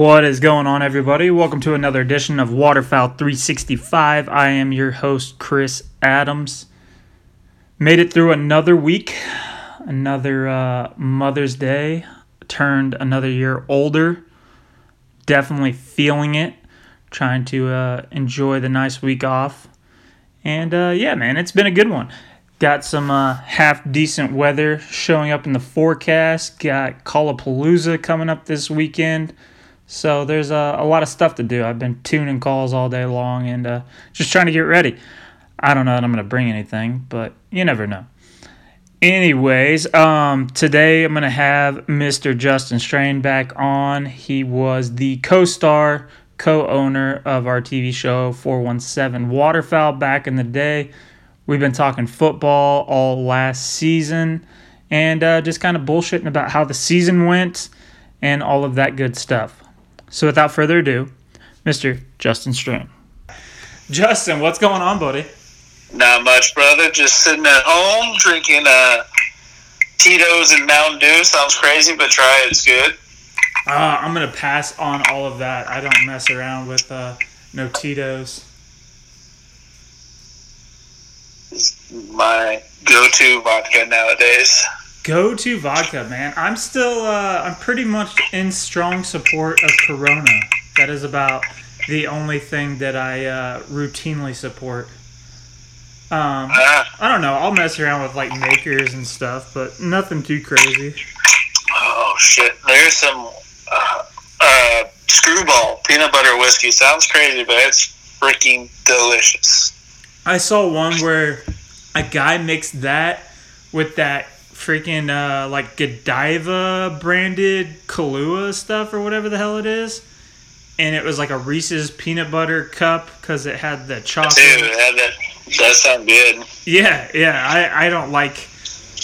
What is going on, everybody? Welcome to another edition of Waterfowl 365. I am your host, Chris Adams. Made it through another week, another uh, Mother's Day, turned another year older. Definitely feeling it, trying to uh, enjoy the nice week off. And uh, yeah, man, it's been a good one. Got some uh, half decent weather showing up in the forecast. Got Callapalooza coming up this weekend. So there's a, a lot of stuff to do. I've been tuning calls all day long and uh, just trying to get ready. I don't know that I'm going to bring anything, but you never know. Anyways, um, today I'm going to have Mr. Justin Strain back on. He was the co star, co owner of our TV show 417 Waterfowl back in the day. We've been talking football all last season and uh, just kind of bullshitting about how the season went and all of that good stuff. So without further ado, Mr. Justin Strain. Justin, what's going on, buddy? Not much, brother. Just sitting at home drinking uh, Tito's and Mountain Dew. Sounds crazy, but try it. It's good. Uh, I'm gonna pass on all of that. I don't mess around with uh, no Tito's. It's my go-to vodka nowadays. Go to vodka, man. I'm still, uh, I'm pretty much in strong support of Corona. That is about the only thing that I uh, routinely support. Um, Ah, I don't know. I'll mess around with like makers and stuff, but nothing too crazy. oh shit! There's some uh, uh, Skrewball peanut butter whiskey. Sounds crazy, but it's freaking delicious. I saw one where a guy mixed that with that freaking uh, like Godiva branded Kahlua stuff or whatever the hell it is, and it was like a Reese's peanut butter cup because it had the Dude, chocolate. that that, that sounds good. Yeah, yeah. I I don't like.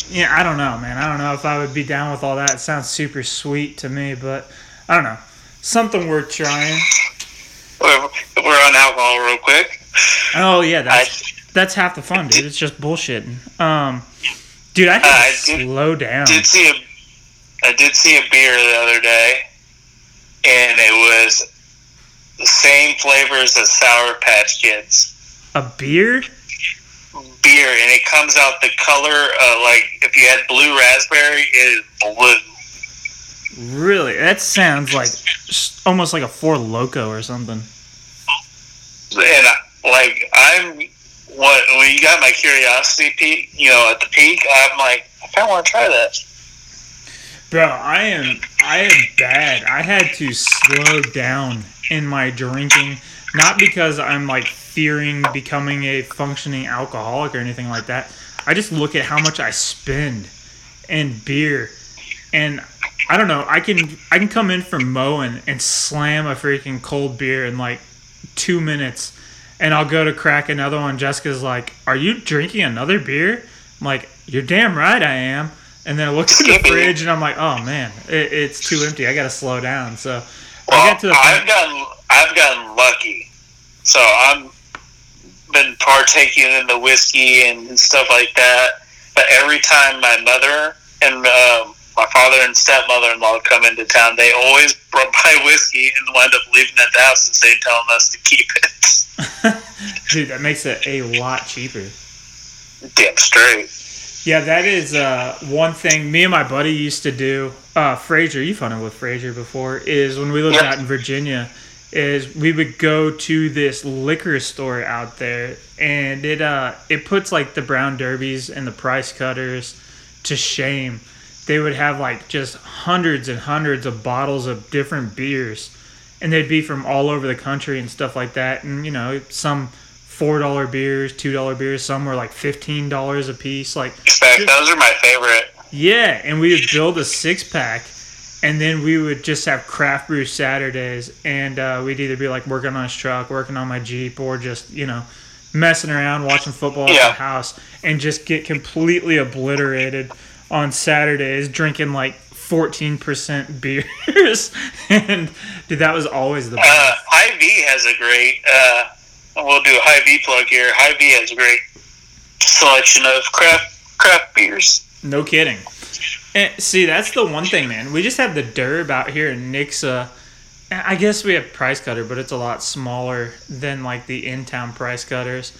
Yeah, I don't know, man. I don't know if I would be down with all that. It sounds super sweet to me, but I don't know. Something worth trying. We're, we're on alcohol real quick. Oh yeah, that's I that's half the fun, dude. It's just bullshitting. Um, dude, I Uh, did- slow down. did see a I did see a beer the other day, and it was the same flavors as Sour Patch Kids A beer? beer, and it comes out the color uh, like if you had blue raspberry, it is blue. Really? That sounds like almost like a Four Loco or something. And I, like I'm what when you got my curiosity peak, you know, at the peak, I'm like I kind of want to try that. Bro, I am I am bad. I had to slow down in my drinking, not because I'm like fearing becoming a functioning alcoholic or anything like that. I just look at how much I spend in beer, and I don't know. I can I can come in from mowing and slam a freaking cold beer in like two minutes, and I'll go to crack another one. Jessica's like, "Are you drinking another beer?" I'm like, "You're damn right I am." And then I look at the fridge and I'm like, "Oh man, it, it's too empty. I gotta slow down." So Well, I get to the I've point. gotten I've gotten lucky, so I'm been partaking in the whiskey and stuff like that. But every time my mother and um, my father and stepmother-in-law come into town, they always brought by whiskey and wind up leaving at the house and say telling us to keep it. Dude, that makes it a lot cheaper. Damn straight. Yeah, that is uh, one thing me and my buddy used to do. Uh, Frazier, you've hunted with Frazier before. Is when we lived Yeah. out in Virginia, is we would go to this liquor store out there, and it uh it puts like the brown derbies and the price cutters to shame. They would have like just hundreds and hundreds of bottles of different beers, and they'd be from all over the country and stuff like that. And you know, some four dollar beers, two dollar beers, some were like fifteen dollars a piece. Like fact, those are my favorite. yeah, and we would build a six pack, and then we would just have craft brew Saturdays, and uh, we'd either be like working on his truck, working on my Jeep, or just you know messing around, watching football at the house, and just get completely obliterated on Saturdays, drinking like fourteen percent beers, and dude, that was always the best. Uh, Hy-Vee has a great. Uh, we'll do a Hy-Vee plug here. Hy-Vee has a great selection of craft craft beers. No kidding. And see, that's the one thing, man. We just have the Derb out here in Nixa, I guess we have price cutter, but it's a lot smaller than like the in town price cutters,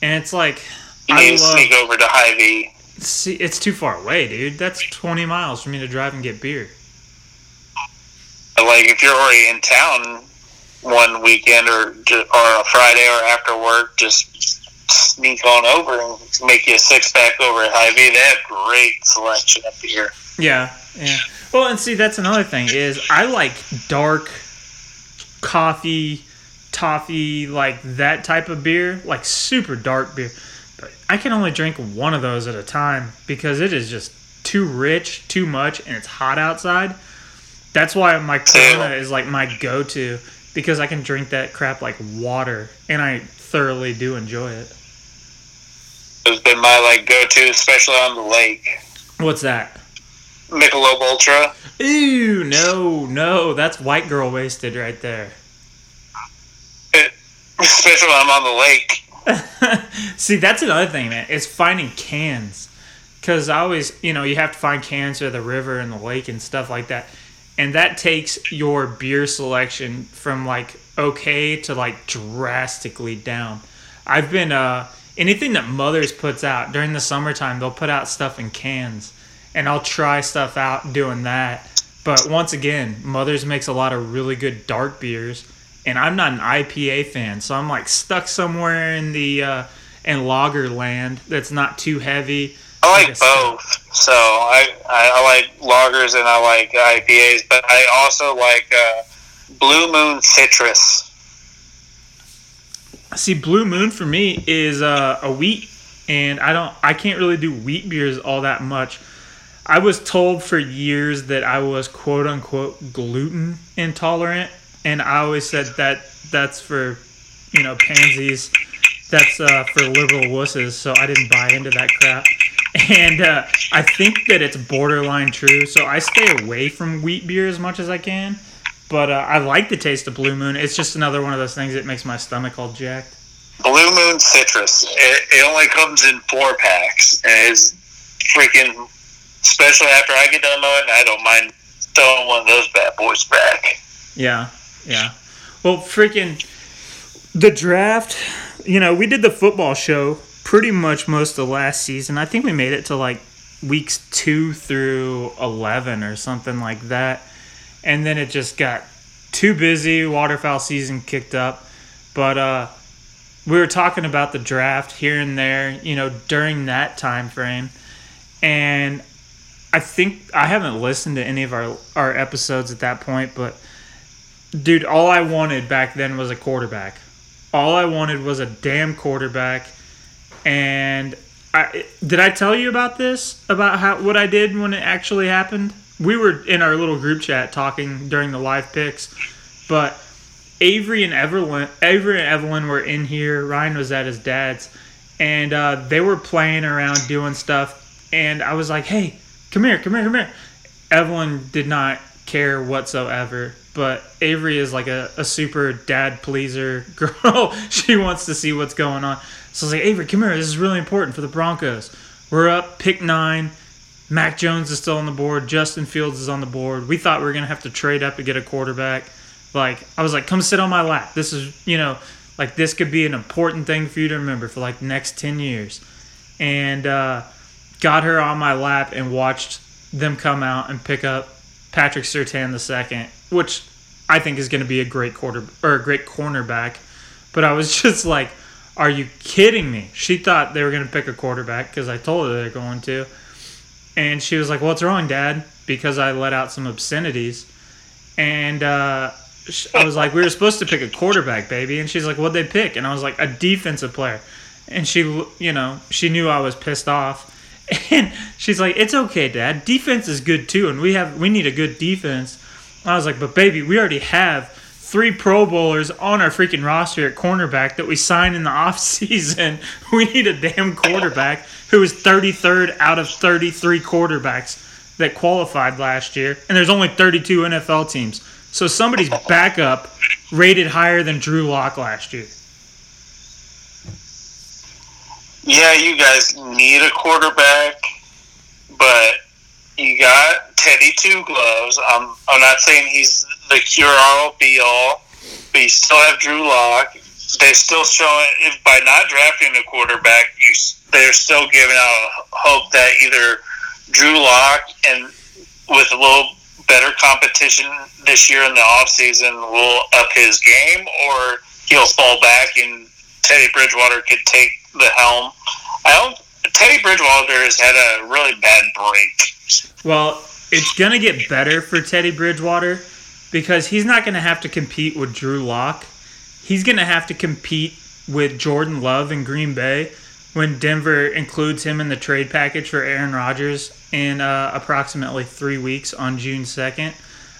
and it's like You I need to love- sneak over to Hy-Vee. See it's too far away, dude. That's twenty miles for me to drive and get beer. Like if you're already in town one weekend or or a Friday or after work, just sneak on over and make you a six pack over at Hy-Vee. They have great selection up here. Yeah, yeah. Well, and see, that's another thing is I like dark coffee, toffee, like that type of beer, like super dark beer. I can only drink one of those at a time because it is just too rich, too much, and it's hot outside. That's why my Corona is like my go-to because I can drink that crap like water, and I thoroughly do enjoy it. It's been my like go to, especially on the lake. What's that? Michelob Ultra. Ooh, no, no, that's white girl wasted right there. It, especially when I'm on the lake. See, that's another thing, man. Is finding cans, because I always, you know, you have to find cans at the river and the lake and stuff like that, and that takes your beer selection from like okay to like drastically down. I've been uh anything that Mothers puts out during the summertime, they'll put out stuff in cans, and I'll try stuff out doing that. But once again, Mothers makes a lot of really good dark beers, and I'm not an IPA fan, so I'm like stuck somewhere in the uh, in lager land that's not too heavy. I Like both. So I, I I like lagers and I like IPAs, but I also like uh, Blue Moon Citrus. See, Blue Moon for me is uh, a wheat, and I don't, I can't really do wheat beers all that much. I was told for years that I was quote unquote gluten intolerant, and I always said that that's for, you know, pansies. That's uh, for liberal wusses, so I didn't buy into that crap. And uh, I think that it's borderline true, so I stay away from wheat beer as much as I can. But uh, I like the taste of Blue Moon. It's just another one of those things that makes my stomach all jacked. Blue Moon Citrus. It, it only comes in four packs, and it's freaking. Especially after I get done mowing, I don't mind throwing one of those bad boys back. Yeah, yeah. Well, freaking the draft. You know, we did the football show pretty much most of last season. I think we made it to like weeks two through eleven or something like that, and then it just got too busy. Waterfowl season kicked up, but uh, we were talking about the draft here and there. You know, during that time frame, and I think I haven't listened to any of our our episodes at that point, but dude, all I wanted back then was a quarterback. All I wanted was a damn quarterback. And I did I tell you about this about how what I did when it actually happened? We were in our little group chat talking during the live picks, but Avery and Evelyn, Avery and Evelyn were in here. Ryan was at his dad's, and uh, they were playing around doing stuff. And I was like, "Hey, come here, come here, come here." Evelyn did not care whatsoever, but Avery is like a, a super dad pleaser girl. she wants to see what's going on. So I was like, Avery, come here. This is really important for the Broncos. We're up, pick nine. Mac Jones is still on the board. Justin Fields is on the board. We thought we were going to have to trade up to get a quarterback. Like, I was like, come sit on my lap. This is, you know, like this could be an important thing for you to remember for like next 10 years. And uh, got her on my lap and watched them come out and pick up Patrick Surtain II, which I think is going to be a great quarter or a great cornerback. But I was just like, are you kidding me? She thought they were going to pick a quarterback because I told her they're going to. And she was like, What's wrong, Dad? Because I let out some obscenities. And uh, I was like, We were supposed to pick a quarterback, baby. And she's like, What'd they pick? And I was like, A defensive player. And she, you know, she knew I was pissed off. And she's like, "It's okay, Dad. Defense is good too, and we have we need a good defense." I was like, "But baby, we already have three Pro Bowlers on our freaking roster at cornerback that we signed in the off season. We need a damn quarterback who is 33rd out of 33 quarterbacks that qualified last year, and there's only 32 NFL teams. So somebody's backup rated higher than Drew Lock last year." Yeah, you guys need a quarterback, but you got Teddy Two Gloves. I'm I'm not saying he's the cure all be all, but you still have Drew Lock. They still showing if by not drafting a quarterback, you they're still giving out hope that either Drew Lock and with a little better competition this year in the offseason will up his game or he'll fall back and Teddy Bridgewater could take the helm. I don't Teddy Bridgewater has had a really bad break. Well, it's gonna get better for Teddy Bridgewater because he's not gonna have to compete with Drew Lock. He's gonna have to compete with Jordan Love in Green Bay when Denver includes him in the trade package for Aaron Rodgers in uh, approximately three weeks on June second.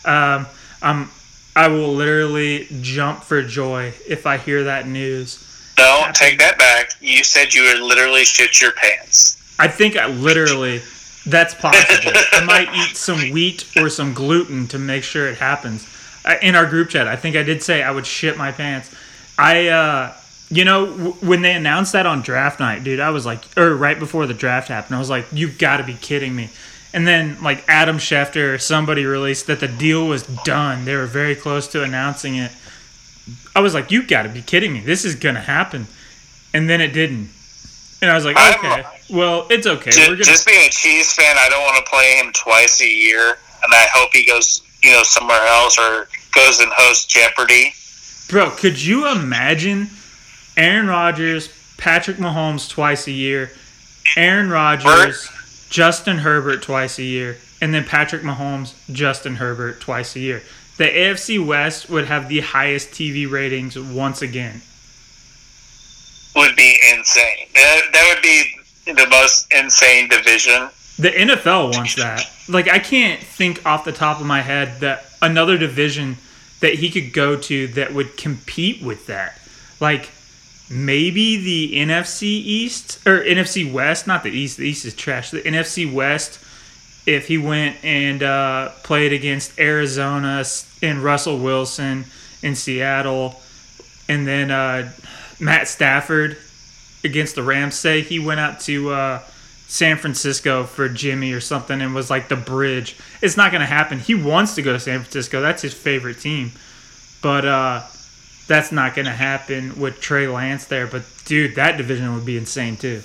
Um, I'm I will literally jump for joy if I hear that news. No, take that back. You said you would literally shit your pants. I think I literally that's possible. I might eat some wheat or some gluten to make sure it happens. In our group chat, I think I did say I would shit my pants. I, uh, you know, w- when they announced that on draft night, dude, I was like, or right before the draft happened, I was like, you've got to be kidding me. And then, like, Adam Schefter or somebody released that the deal was done. They were very close to announcing it. I was like, you got to be kidding me. This is going to happen. And then it didn't. And I was like, okay, well, it's okay. Just, gonna... just being a Chiefs fan, I don't want to play him twice a year, and I hope he goes, you know, somewhere else or goes and hosts Jeopardy. Bro, could you imagine Aaron Rodgers, Patrick Mahomes twice a year, Aaron Rodgers, Bert? Justin Herbert twice a year, and then Patrick Mahomes, Justin Herbert twice a year? The AFC West would have the highest TV ratings once again would be insane. That, that would be the most insane division. The NFL wants that. Like I can't think off the top of my head that another division that he could go to that would compete with that. Like maybe the NFC East or NFC West, not the East. The East is trash. The NFC West, if he went and uh, played against Arizona and Russell Wilson in Seattle, and then uh, Matt Stafford against the Rams say he went out to uh, San Francisco for Jimmy or something and was like the bridge. It's not going to happen. He wants to go to San Francisco. That's his favorite team. But uh, that's not going to happen with Trey Lance there. But dude, that division would be insane too.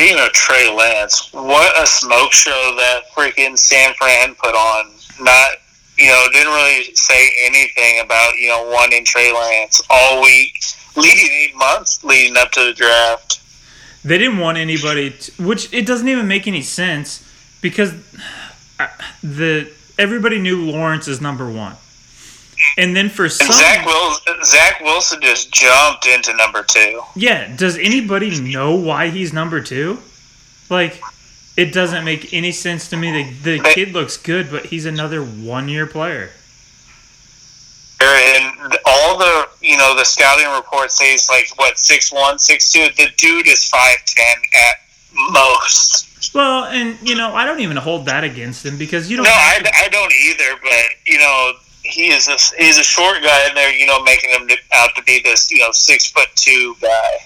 Speaking of Trey Lance, what a smoke show that freaking San Fran put on. Not you know, didn't really say anything about, you know, wanting Trey Lance all week, leading eight months leading up to the draft. They didn't want anybody, to, which it doesn't even make any sense because uh, the everybody knew Lawrence is number one. And then for some, Zach Wilson, Zach Wilson just jumped into number two. Yeah, does anybody know why he's number two? Like, it doesn't make any sense to me. The, the kid looks good, but he's another one year player. And all the you know the scouting reports say he's like what six one, six two. The dude is five ten at most. Well, and you know I don't even hold that against him because you don't. No, I, I don't either. But you know he is a, he's a short guy, and they're you know making him out to be this you know six foot two guy.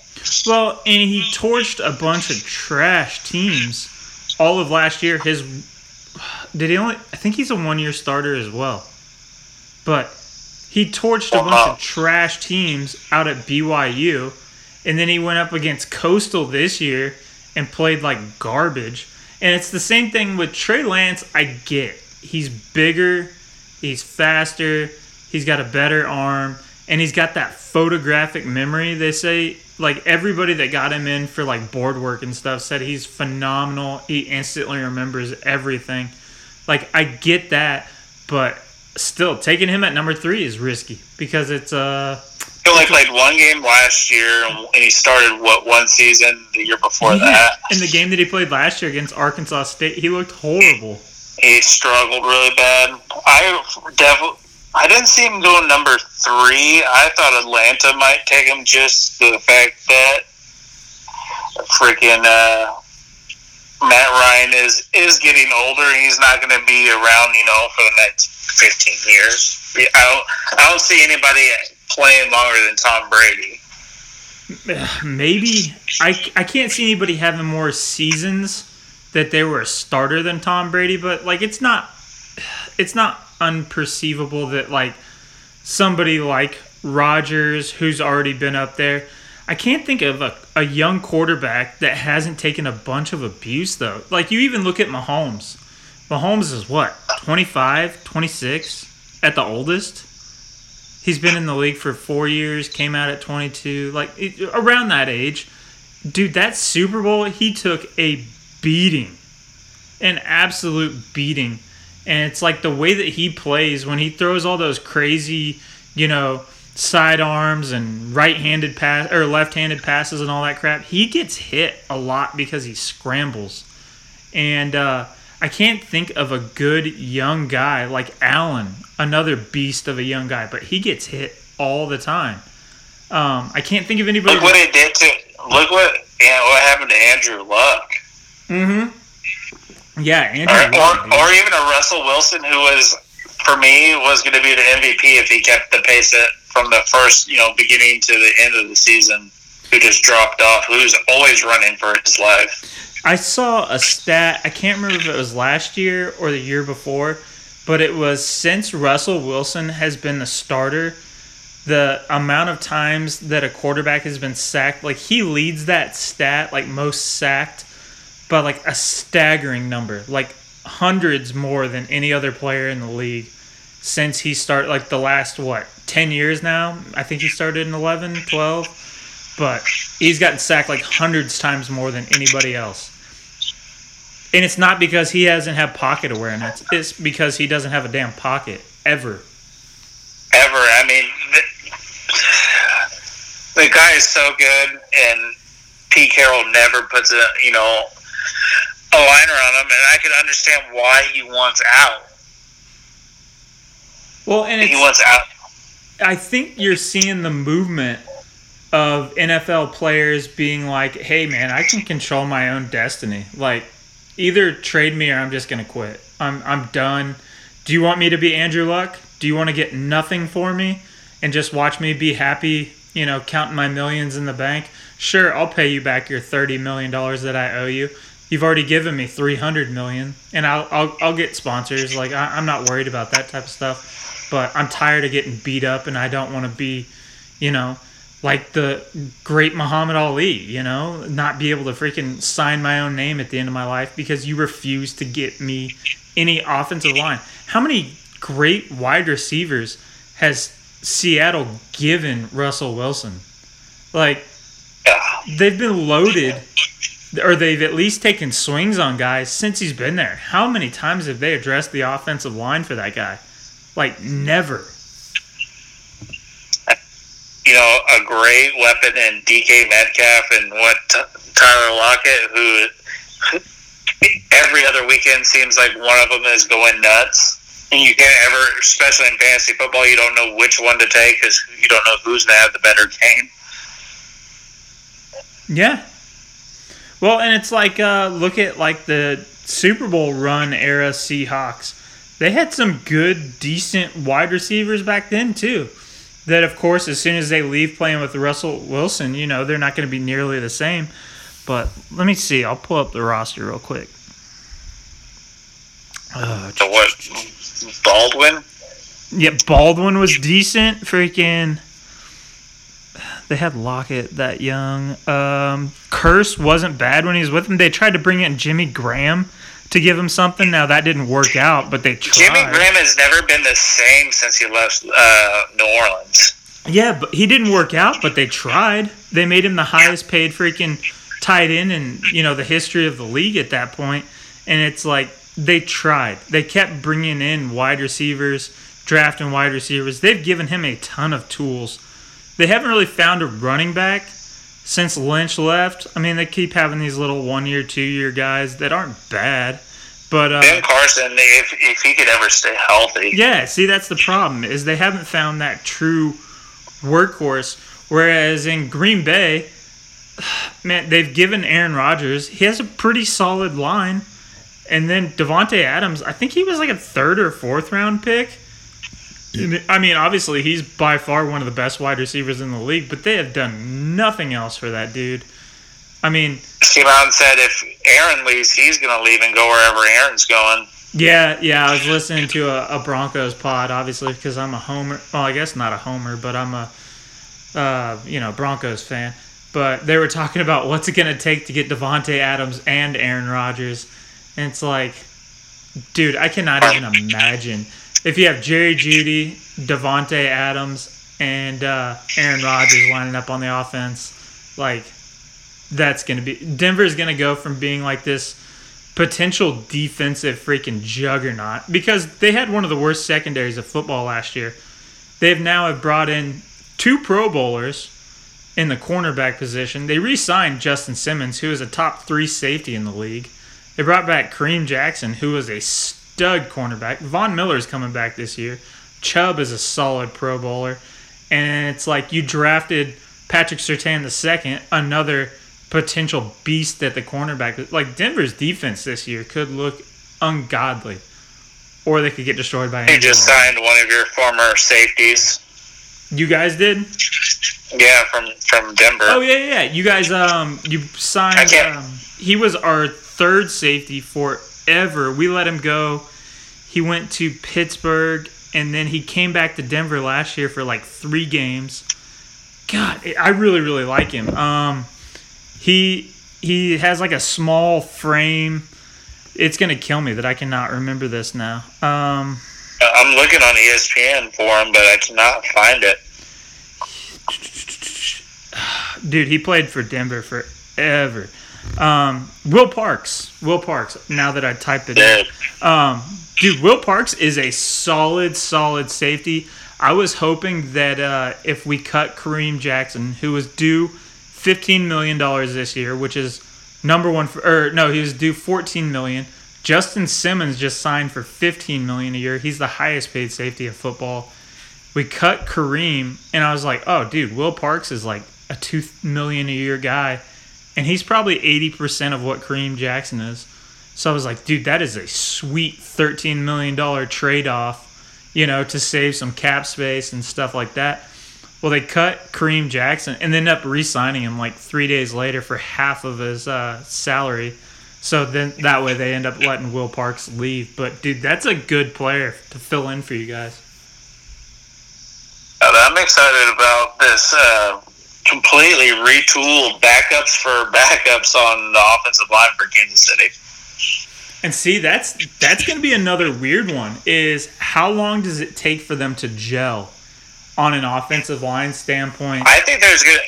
Well, and he torched a bunch of trash teams all of last year, his did he only? I think he's a one year starter as well, but he torched a oh, bunch of trash teams out at BYU, and then he went up against Coastal this year and played like garbage. And it's the same thing with Trey Lance. I get he's bigger, he's faster, he's got a better arm, and he's got that photographic memory. They say like everybody that got him in for like board work and stuff said he's phenomenal. He instantly remembers everything. Like I get that, but still taking him at number three is risky because it's uh. He only played one game last year, and he started what one season the year before yeah. that. In the game that he played last year against Arkansas State, he looked horrible. He struggled really bad. I definitely I didn't see him going number three. I thought Atlanta might take him just the fact that freaking uh, Matt Ryan is is getting older and he's not going to be around, you know, for the next fifteen years. I don't I don't see anybody playing longer than Tom Brady. Maybe I I can't see anybody having more seasons that they were a starter than Tom Brady, but like it's not it's not unperceivable that like somebody like Rodgers, who's already been up there. I can't think of a, a young quarterback that hasn't taken a bunch of abuse though. Like you even look at Mahomes. Mahomes is what, 25, 26 at the oldest? He's been in the league for 4 years, came out at 22, like around that age. Dude, that Super Bowl, he took a beating. An absolute beating. And it's like the way that he plays when he throws all those crazy, you know, side arms and right-handed pass or left-handed passes and all that crap. He gets hit a lot because he scrambles. And uh, I can't think of a good young guy like Allen, another beast of a young guy, but he gets hit all the time. Um, I can't think of anybody. Look what it did to. Look what yeah, what happened to Andrew Luck. Mm-hmm. Yeah, Andrew or, or, or even a Russell Wilson who was for me was going to be the MVP if he kept the pace from the first you know beginning to the end of the season. Who just dropped off? Who's always running for his life? I saw a stat. I can't remember if it was last year or the year before, but it was since Russell Wilson has been the starter, the amount of times that a quarterback has been sacked, like he leads that stat, like most sacked, like a staggering number, like hundreds more than any other player in the league since he started, like the last, what, 10 years now? I think he started in 11, 12, but he's gotten sacked like hundreds times more than anybody else. And it's not because he hasn't had pocket awareness. It's because he doesn't have a damn pocket ever. Ever. I mean, the, the guy is so good, and Pete Carroll never puts a you know a liner on him, and I can understand why he wants out. Well, and he wants out. I think you're seeing the movement of NFL players being like, "Hey, man, I can control my own destiny. Like, either trade me or I'm just gonna quit. I'm I'm done. Do you want me to be Andrew Luck? Do you want to get nothing for me and just watch me be happy? You know, counting my millions in the bank. Sure, I'll pay you back your thirty million dollars that I owe you. You've already given me three hundred million, and I'll I'll, I'll get sponsors. Like I, I'm not worried about that type of stuff. But I'm tired of getting beat up, and I don't want to be, you know, like the great Muhammad Ali, you know, not be able to freaking sign my own name at the end of my life because you refuse to get me any offensive line. How many great wide receivers has Seattle given Russell Wilson? Like, they've been loaded, or they've at least taken swings on guys since he's been there. How many times have they addressed the offensive line for that guy? Like, never you know, a great weapon in DK Metcalf and what Tyler Lockett, who every other weekend seems like one of them is going nuts. And you can't ever, especially in fantasy football, you don't know which one to take because you don't know who's going to have the better game. Yeah. Well, and it's like, uh, look at like the Super Bowl run era Seahawks. They had some good, decent wide receivers back then, too that of course as soon as they leave playing with Russell Wilson, you know, they're not going to be nearly the same. But let me see. I'll pull up the roster real quick. Uh, what? Baldwin? Yeah, Baldwin was decent. Freaking. They had Lockett that young. Um, Kearse wasn't bad when he was with them. They tried to bring in Jimmy Graham to give him something. Now that didn't work out, but they tried. Jimmy Graham has never been the same since he left uh, New Orleans. Yeah, but he didn't work out, but they tried. They made him the highest paid freaking tight end in you know the history of the league at that point, and it's like they tried. They kept bringing in wide receivers, drafting wide receivers. They've given him a ton of tools. They haven't really found a running back since Lynch left, I mean, they keep having these little one year, two year guys that aren't bad. But uh, Ben Carson, if, if he could ever stay healthy. Yeah, see, that's the problem is they haven't found that true workhorse. Whereas in Green Bay, man, they've given Aaron Rodgers. He has a pretty solid line, and then Davante Adams. I think he was like a third or fourth round pick. I mean, obviously, he's by far one of the best wide receivers in the league, but they have done nothing else for that dude. I mean, came out and said if Aaron leaves, he's going to leave and go wherever Aaron's going. Yeah, yeah. I was listening to a, a Broncos pod, obviously, because I'm a homer. Well, I guess not a homer, but I'm a, uh, you know, Broncos fan. But they were talking about what's it going to take to get Davante Adams and Aaron Rodgers, and it's like, dude, I cannot even imagine if you have Jerry Jeudy, Davante Adams, and uh, Aaron Rodgers lining up on the offense, like that's going to be Denver's going to go from being like this potential defensive freaking juggernaut because they had one of the worst secondaries of football last year. They've now have brought in two Pro Bowlers in the cornerback position. They re-signed Justin Simmons, who is a top three safety in the league. They brought back Kareem Jackson, who was a stud cornerback. Von Miller is coming back this year. Chubb is a solid Pro Bowler, and it's like you drafted Patrick Surtain the second, another potential beast at the cornerback. Like Denver's defense this year could look ungodly, or they could get destroyed by. You just signed one of your former safeties. You guys did? Yeah, from from Denver. Oh yeah, yeah. You guys, um, you signed. Um, he was our third safety forever. We let him go. He went to Pittsburgh, and then he came back to Denver last year for like three games. God, I really, really like him. Um, he he has like a small frame. It's gonna kill me that I cannot remember this now. Um, I'm looking on ESPN for him, but I cannot find it. Dude, he played for Denver forever. Um, Will Parks. Will Parks. Now that I typed it in. Um, dude, Will Parks is a solid, solid safety. I was hoping that uh, if we cut Kareem Jackson, who was due $15 million this year, which is number one for, or no, he was due 14 million. Justin Simmons just signed for 15 million a year. He's the highest paid safety of football. We cut Kareem, and I was like, oh, dude, Will Parks is like a 2 million a year guy and he's probably 80% of what Kareem Jackson is. So I was like, dude, that is a sweet $13 million trade off, you know, to save some cap space and stuff like that. Well, they cut Kareem Jackson and ended up re signing him like three days later for half of his uh, salary. So then that way they end up letting Will Parks leave. But, dude, that's a good player to fill in for you guys. I'm excited about this. Uh completely retooled backups for backups on the offensive line for Kansas City. And see, that's that's going to be another weird one. Is how long does it take for them to gel on an offensive line standpoint? I think there's good.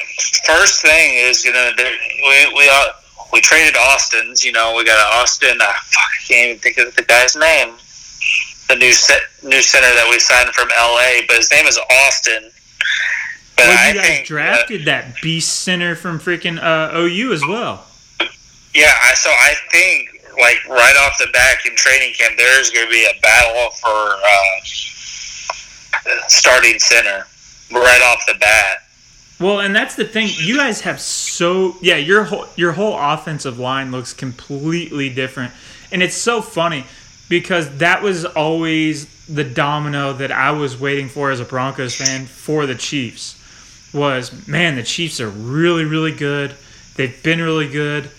First thing is gonna we we uh, we traded Austin's. You know, we got Austin. Uh, fuck, I can't even think of the guy's name. The new set, new center that we signed from LA, but his name is Austin but well, you I guys drafted that, that beast center from freaking uh, OU as well. Yeah, so I think like right off the back in training camp, there's going to be a battle for uh, starting center right off the bat. Well, and that's the thing. You guys have so yeah. Your whole your whole offensive line looks completely different, and it's so funny because that was always the domino that I was waiting for as a Broncos fan for the Chiefs was man, the Chiefs are really, really good. They've been really good.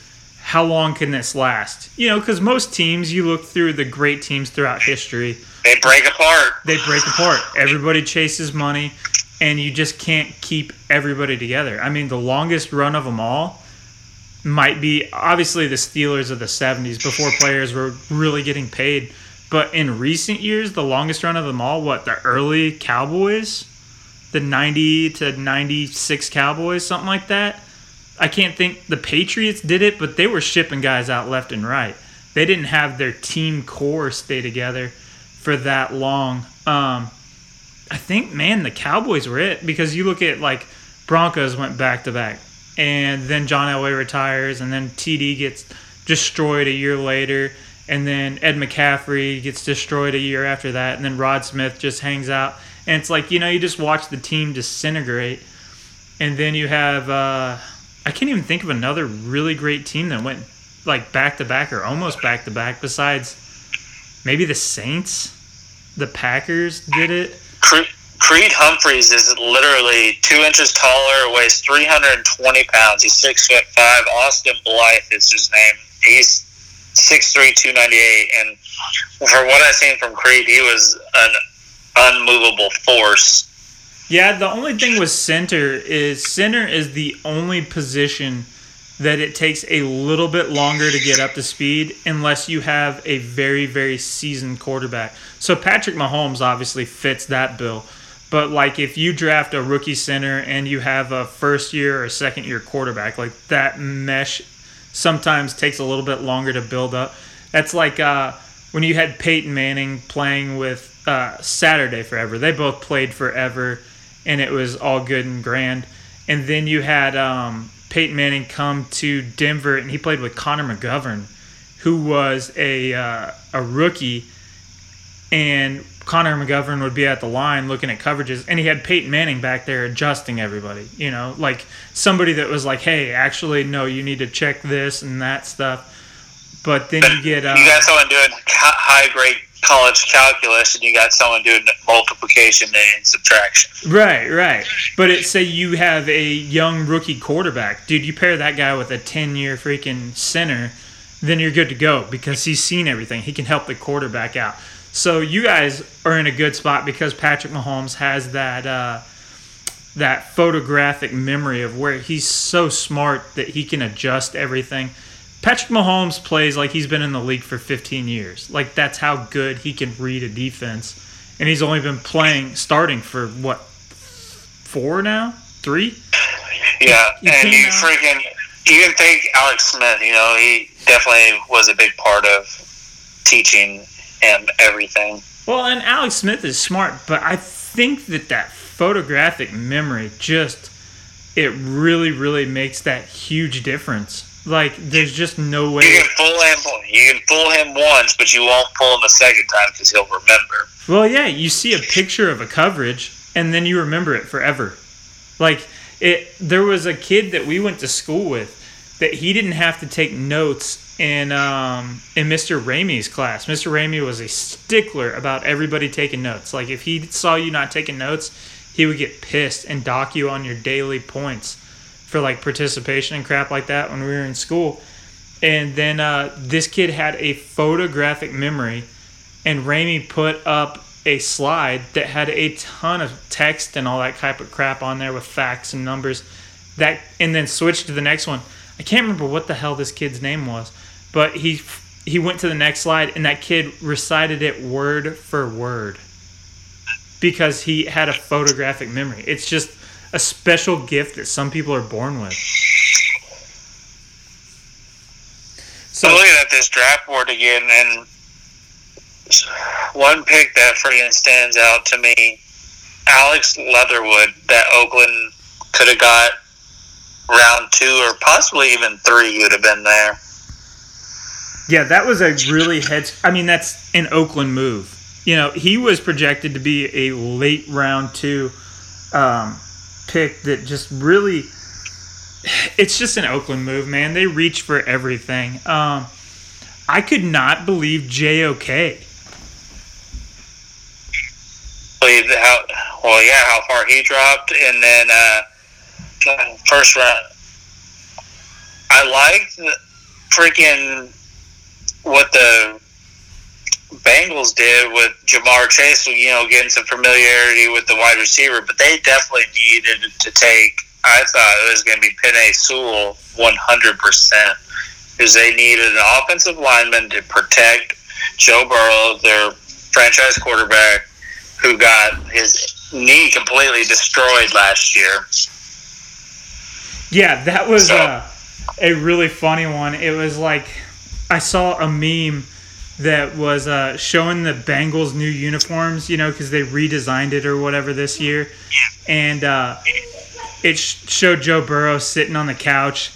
How long can this last? You know, because most teams, you look through the great teams throughout history, they break apart. They break apart. Everybody chases money, and you just can't keep everybody together. I mean, the longest run of them all might be obviously the Steelers of the 70s before players were really getting paid. But in recent years, the longest run of them all, what, the early Cowboys? The 90 to 96 Cowboys, something like that. I can't think the Patriots did it, but they were shipping guys out left and right. They didn't have their team core stay together for that long. Um, I think, man, the Cowboys were it because you look at like Broncos went back to back, and then John Elway retires, and then TD gets destroyed a year later, and then Ed McCaffrey gets destroyed a year after that, and then Rod Smith just hangs out. And it's like, you know, you just watch the team disintegrate. And then you have, uh, I can't even think of another really great team that went like back to back or almost back to back besides maybe the Saints. The Packers did it. Creed Humphreys is literally two inches taller, weighs 320 pounds. He's six foot five. Austin Blythe is his name. He's 6'3", 298. and for what I've seen from Creed, he was an unmovable force. Yeah, the only thing with center is center is the only position that it takes a little bit longer to get up to speed unless you have a very very seasoned quarterback. So Patrick Mahomes obviously fits that bill. But like if you draft a rookie center and you have a first year or second year quarterback, like that mesh sometimes takes a little bit longer to build up. That's like uh, when you had Peyton Manning playing with uh, Saturday forever. They both played forever, and it was all good and grand. And then you had um, Peyton Manning come to Denver, and he played with Connor McGovern, who was a uh, a rookie, and Connor McGovern would be at the line looking at coverages, and he had Peyton Manning back there adjusting everybody. You know, like somebody that was like, "Hey, actually, no, you need to check this and that stuff." But then you get uh, you got someone doing high grade college calculus and you got someone doing multiplication and subtraction. Right, right. But it say you have a young rookie quarterback, dude. You pair that guy with a ten year freaking center, then you're good to go because he's seen everything. He can help the quarterback out. So you guys are in a good spot because Patrick Mahomes has that uh, that photographic memory of where he's so smart that he can adjust everything Patrick Mahomes plays like he's been in the league for 15 years. Like that's how good he can read a defense, and he's only been playing starting for what four now, three. Yeah, he, he and you freaking you can think Alex Smith. You know, he definitely was a big part of teaching him everything. Well, and Alex Smith is smart, but I think that that photographic memory just it really, really makes that huge difference like, there's just no way. You can fool him. You can fool him once, but you won't fool him a second time because he'll remember. Well, yeah, you see a picture of a coverage, and then you remember it forever. Like it, there was a kid that we went to school with that he didn't have to take notes in um, in Mr. Ramey's class. Mr. Ramey was a stickler about everybody taking notes. Like if he saw you not taking notes, he would get pissed and dock you on your daily points for like participation and crap like that when we were in school. And then uh, this kid had a photographic memory, and Ramey put up a slide that had a ton of text and all that type of crap on there with facts and numbers. That and then switched to the next one. I can't remember what the hell this kid's name was, but he he went to the next slide and that kid recited it word for word because he had a photographic memory. It's just a special gift that some people are born with. So looking at this draft board again, and one pick that freaking stands out to me, Alex Leatherwood, that Oakland could have got round two or possibly even three would have been there. Yeah, that was a really head. I mean, that's an Oakland move. You know, he was projected to be a late round two um, pick that just really it's just an Oakland move, man. They reach for everything. Um, I could not believe JOK. Believe how well, yeah, how far he dropped, and then uh, first round. I liked the freaking what the Bengals did with Ja'Marr Chase, you know, getting some familiarity with the wide receiver, but they definitely needed to take. I thought it was going to be Penei Sewell 100% because they needed an offensive lineman to protect Joe Burrow, their franchise quarterback, who got his knee completely destroyed last year. Yeah, that was so. uh, a really funny one. It was like I saw a meme that was uh, showing the Bengals' new uniforms, you know, because they redesigned it or whatever this year. And uh, it sh- showed Joe Burrow sitting on the couch.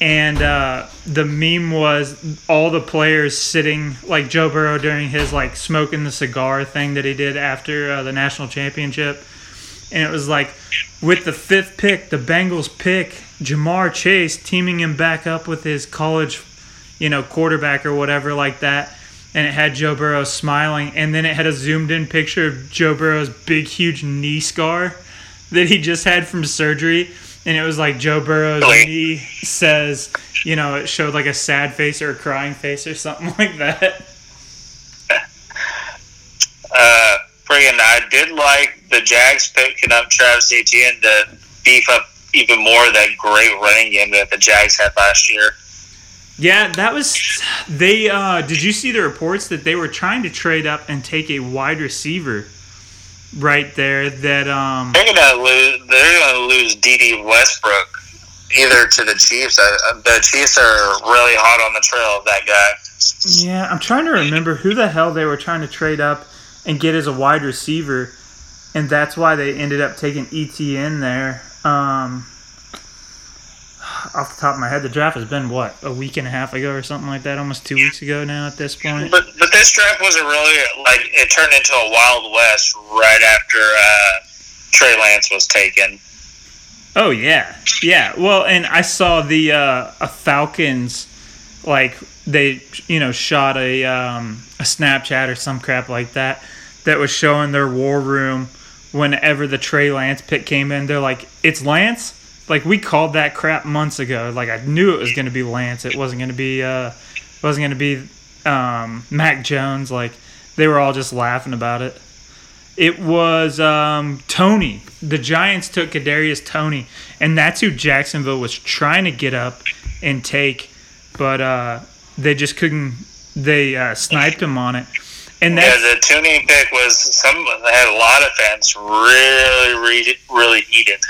And uh, the meme was all the players sitting, like Joe Burrow during his, like, smoking the cigar thing that he did after uh, the national championship. And it was like, with the fifth pick, the Bengals pick Ja'Marr Chase, teaming him back up with his college, you know, quarterback or whatever like that and it had Joe Burrow smiling, and then it had a zoomed in picture of Joe Burrow's big, huge knee scar that he just had from surgery. and it was like Joe Burrow's knee says, you know, it showed like a sad face or a crying face or something like that. Uh, friggin', I did like the Jags picking up Travis Etienne to beef up even more that great running game that the Jags had last year. Yeah, that was they. Uh, did you see the reports that they were trying to trade up and take a wide receiver right there? That um, they're gonna lose. They're gonna lose Dede Westbrook either to the Chiefs. The Chiefs are really hot on the trail of that guy. Yeah, I'm trying to remember who the hell they were trying to trade up and get as a wide receiver, and that's why they ended up taking Etienne there. Um, off the top of my head, the draft has been what a week and a half ago or something like that, almost two weeks ago now at this point. But but this draft wasn't really like it turned into a wild west right after uh, Trey Lance was taken. Oh yeah, yeah. Well, and I saw the uh, a Falcons like they you know shot a um, a Snapchat or some crap like that that was showing their war room whenever the Trey Lance pick came in. They're like, it's Lance like we called that crap months ago. Like I knew it was going to be Lance. It wasn't going to be uh, wasn't going to be um, Mac Jones. Like they were all just laughing about it. It was um, Toney. The Giants took Kadarius Toney, and that's who Jacksonville was trying to get up and take, but uh, they just couldn't. They uh, sniped him on it. And yeah, the Toney pick was some that had a lot of fans really, really really heated.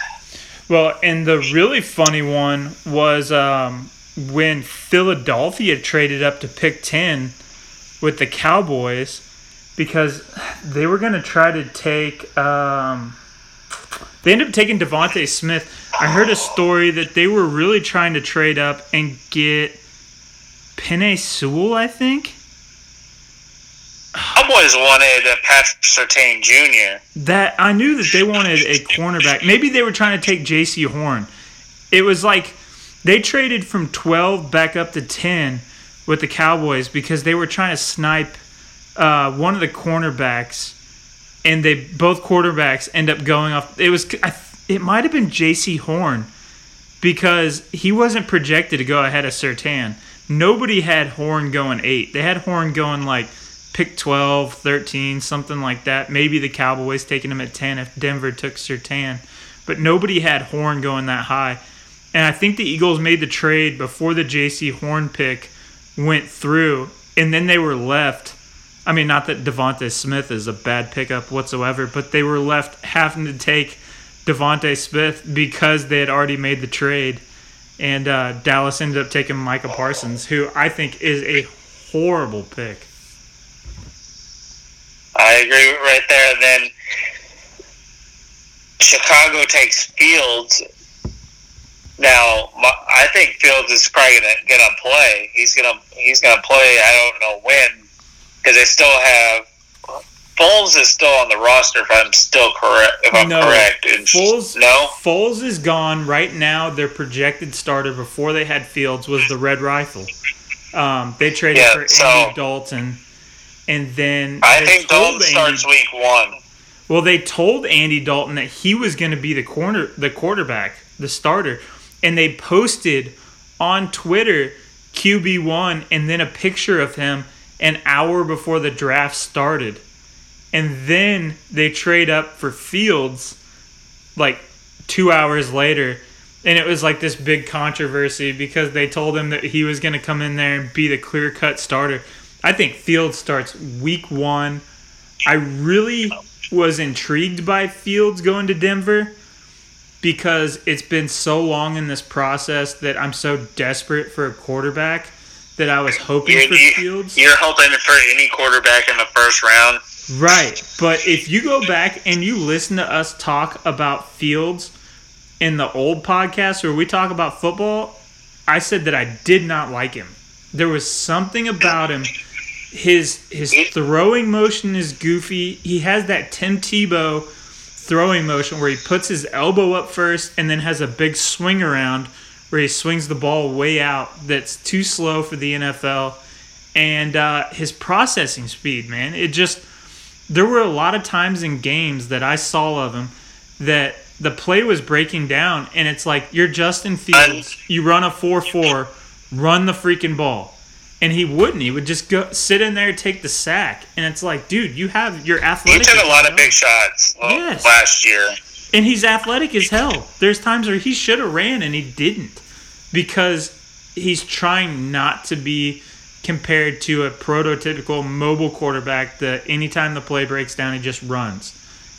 Well, and the really funny one was um, when Philadelphia traded up to pick 10 with the Cowboys because they were going to try to take. Um, they ended up taking DeVonta Smith. I heard a story that they were really trying to trade up and get Penei Sewell, I think. Cowboys wanted a Patrick Surtain Jr. That I knew that they wanted a cornerback. Maybe they were trying to take Jaycee Horn. It was like they traded from 12 back up to 10 with the Cowboys because they were trying to snipe uh, one of the cornerbacks, and they both quarterbacks end up going off. It was it might have been Jaycee Horn because he wasn't projected to go ahead of Surtain. Nobody had Horn going eight. They had Horn going like pick 12, 13, something like that. Maybe the Cowboys taking him at 10 if Denver took Surtain. But nobody had Horn going that high. And I think the Eagles made the trade before the Jaycee Horn pick went through, and then they were left. I mean, not that DeVonta Smith is a bad pickup whatsoever, but they were left having to take DeVonta Smith because they had already made the trade. And uh, Dallas ended up taking Micah Parsons, who I think is a horrible pick. I agree right there. And then Chicago takes Fields. Now, I think Fields is probably gonna, gonna play. He's gonna he's gonna play. I don't know when because they still have Foles is still on the roster. If I'm still correct, if I'm no, correct, Foles no Foles is gone right now. Their projected starter before they had Fields was the Red Rifle. Um, they traded yeah, for so, Andy Dalton and then I think Dalton Andy, starts week one. Well, they told Andy Dalton that he was going to be the corner, the quarterback, the starter, and they posted on Twitter QB one and then a picture of him an hour before the draft started, and then they trade up for Fields like two hours later. And it was like this big controversy because they told him that he was going to come in there and be the clear cut starter. I think Fields starts week one. I really was intrigued by Fields going to Denver because it's been so long in this process that I'm so desperate for a quarterback that I was hoping you're, for Fields. You're hoping for any quarterback in the first round. Right. But if you go back and you listen to us talk about Fields in the old podcast where we talk about football, I said that I did not like him. There was something about him his his throwing motion is goofy. He has that Tim Tebow throwing motion where he puts his elbow up first and then has a big swing around where he swings the ball way out. That's too slow for the NFL. And uh, his processing speed, man, it just there were a lot of times in games that I saw of him that the play was breaking down, and it's like you're Justin Fields. You run a four four, run the freaking ball, and he wouldn't. He would just go sit in there, take the sack, and it's like, dude, you have your athletic. He took a lot hell. of big shots well, Yes. last year. and he's athletic as hell. There's times where he should have ran and he didn't because he's trying not to be compared to a prototypical mobile quarterback that anytime the play breaks down, he just runs.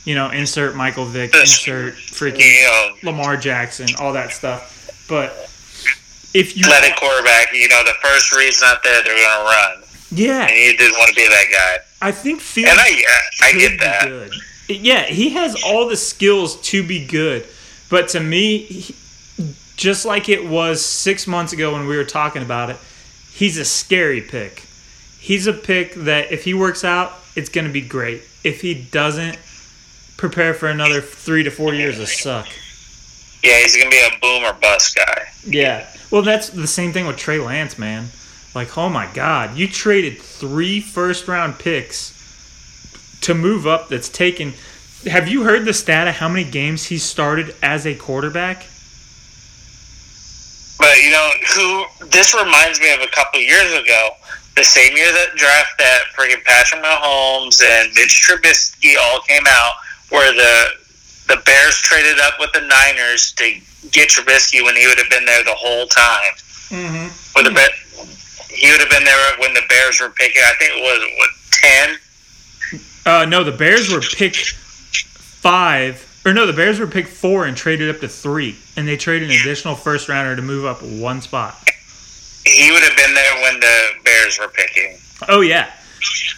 You know, insert Michael Vick, insert freaking Lamar Jackson, all that stuff. But if you, athletic quarterback. You know, the first read's not there, they're going to run, yeah, and you didn't want to be that guy. I think Fields And I, yeah, I get that. good. Yeah, he has all the skills to be good, but to me, he, just like it was six months ago when we were talking about it, he's a scary pick. He's a pick that if he works out, it's going to be great. If he doesn't, prepare for another three to four years of suck. Yeah, he's going to be a boom or bust guy. Yeah. Well, that's the same thing with Trey Lance, man. Like, oh my God, you traded three first round picks to move up. That's taken. Have you heard the stat of how many games he started as a quarterback? But you know who? This reminds me of a couple years ago, the same year that draft that freaking Patrick Mahomes and Mitch Trubisky all came out, where the the Bears traded up with the Niners to get Trubisky when he would have been there the whole time. Mm-hmm. With the Bear, he would have been there when the Bears were picking. I think it was what ten. Uh, no, the Bears were picked five, or no, the Bears were picked four and traded up to three, and they traded an additional first rounder to move up one spot. He would have been there when the Bears were picking. Oh yeah.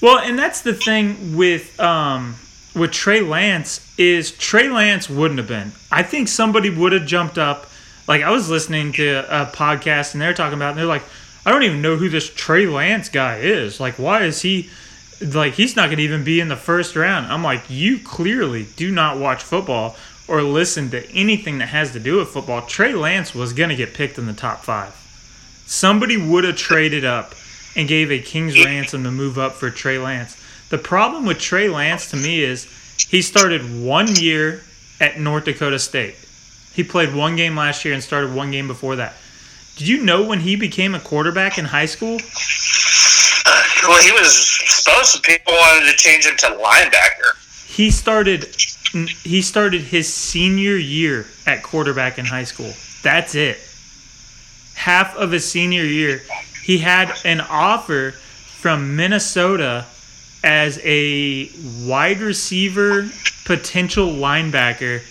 Well, and that's the thing with um with Trey Lance is Trey Lance wouldn't have been. I think somebody would have jumped up. Like I was listening to a podcast and they're talking about, and they're like, I don't even know who this Trey Lance guy is. Like, why is he? Like, he's not going to even be in the first round. I'm like, you clearly do not watch football or listen to anything that has to do with football. Trey Lance was going to get picked in the top five. Somebody would have traded up and gave a king's ransom to move up for Trey Lance. The problem with Trey Lance to me is he started one year at North Dakota State. He played one game last year and started one game before that. Did you know when he became a quarterback in high school? Well, he was supposed to. People wanted to change him to linebacker. He started he started his senior year at quarterback in high school. That's it. Half of his senior year, he had an offer from Minnesota as a wide receiver, potential linebacker,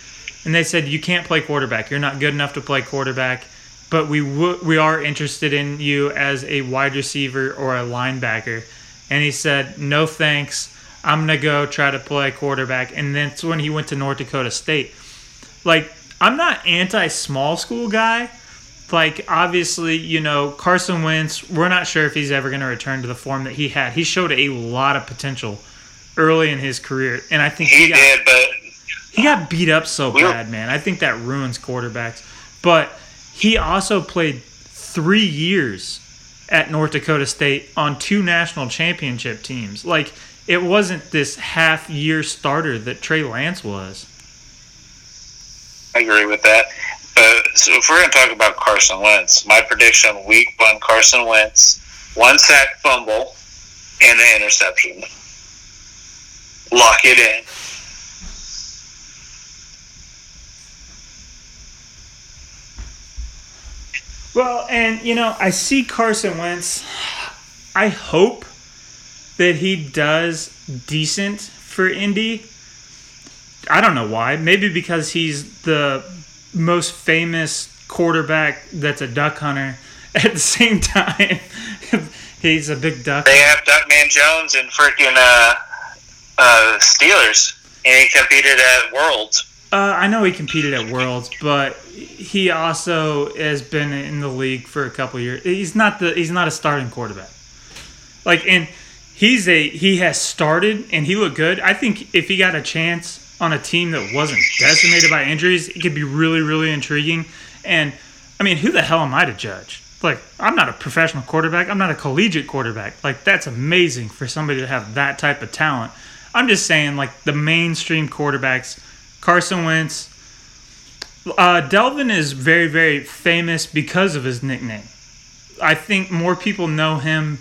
and they said you can't play quarterback. You're not good enough to play quarterback, but we w- we are interested in you as a wide receiver or a linebacker. And he said, "No thanks. I'm gonna go try to play quarterback." And that's when he went to North Dakota State. Like I'm not anti small school guy. Like obviously, you know Carson Wentz. We're not sure if he's ever going to return to the form that he had. He showed a lot of potential early in his career, and I think He he got, did, but he got beat up so bad, man. I think that ruins quarterbacks. But he also played three years at North Dakota State on two national championship teams. Like it wasn't this half year starter that Trey Lance was. I agree with that. So if we're going to talk about Carson Wentz, my prediction: Week one, Carson Wentz, one sack, fumble, and an interception. Lock it in. Well, and you know, I see Carson Wentz. I hope that he does decent for Indy. I don't know why. Maybe because he's the most famous quarterback that's a duck hunter. At the same time, he's a big duck. They have Duckman Jones and freaking uh, uh, Steelers, and he competed at Worlds. Uh, I know he competed at Worlds, but he also has been in the league for a couple years. He's not the he's not a starting quarterback. Like and he's a he has started and he looked good. I think if he got a chance on a team that wasn't decimated by injuries, it could be really really intriguing. And I mean, who the hell am I to judge? Like I'm not a professional quarterback. I'm not a collegiate quarterback. Like that's amazing for somebody to have that type of talent. I'm just saying like the mainstream quarterbacks Carson Wentz, Uh, Delvin is very, very famous because of his nickname. I think more people know him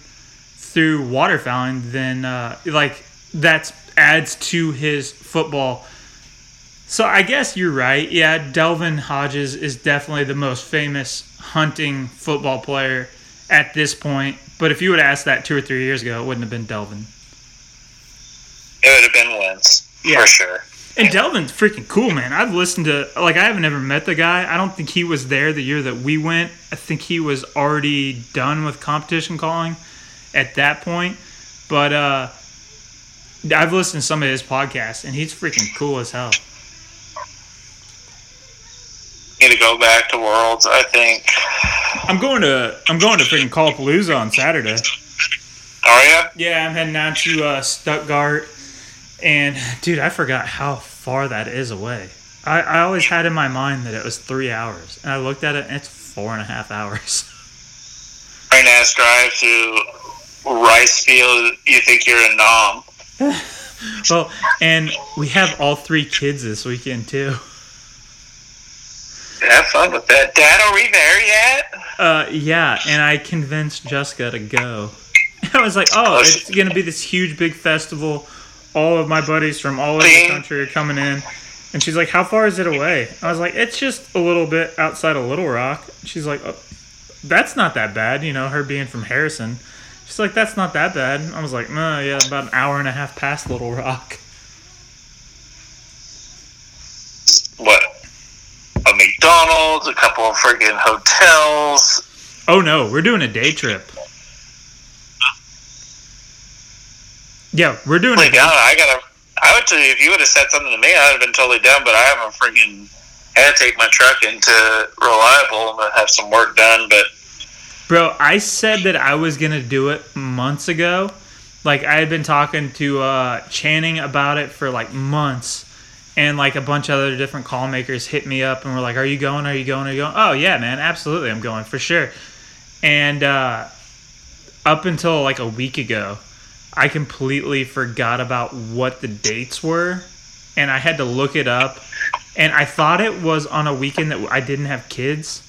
through waterfowling than uh, like that adds to his football. So I guess you're right. Yeah, Delvin Hodges is definitely the most famous hunting football player at this point. But if you would ask that two or three years ago, it wouldn't have been Delvin. It would have been Wentz Yeah. for sure. And Delvin's freaking cool, man. I've listened to like I haven't ever met the guy. I don't think he was there the year that we went. I think he was already done with competition calling at that point. But uh I've listened to some of his podcasts and he's freaking cool as hell. Need to go back to Worlds. I think. I'm going to I'm going to freaking Callapalooza on Saturday. Are you? Yeah, I'm heading out to uh, Stuttgart, and dude, I forgot how far that is away. I, I always had in my mind that it was three hours, and I looked at it, and it's four and a half hours. Right ass drive to Rice Field. You think you're a nom? Well, and we have all three kids this weekend too. Have fun with that, Dad. Are we there yet? Uh, yeah, and I convinced Jessica to go. I was like, oh, it's gonna be this huge big festival. All of my buddies from all over the country are coming in. And she's like, how far is it away? I was like, it's just a little bit outside of Little Rock. She's like, oh, that's not that bad, you know, her being from Harrison. She's like, that's not that bad. I was like, no, yeah, about an hour and a half past Little Rock. What? A McDonald's, a couple of friggin' hotels. Oh no, we're doing a day trip. Yeah, we're doing Totally a down. I gotta. I would tell you if you would have said something to me, I'd have been totally down. But I haven't friggin' had to take my truck into reliable and have some work done. But Bro, I said that I was gonna do it months ago. Like I had been talking to uh, Channing about it for like months, and like a bunch of other different call makers hit me up and were like, "Are you going? Are you going? Are you going?" Oh yeah, man, absolutely, I'm going for sure. And uh, up until like a week ago, I completely forgot about what the dates were, and I had to look it up. And I thought it was on a weekend that I didn't have kids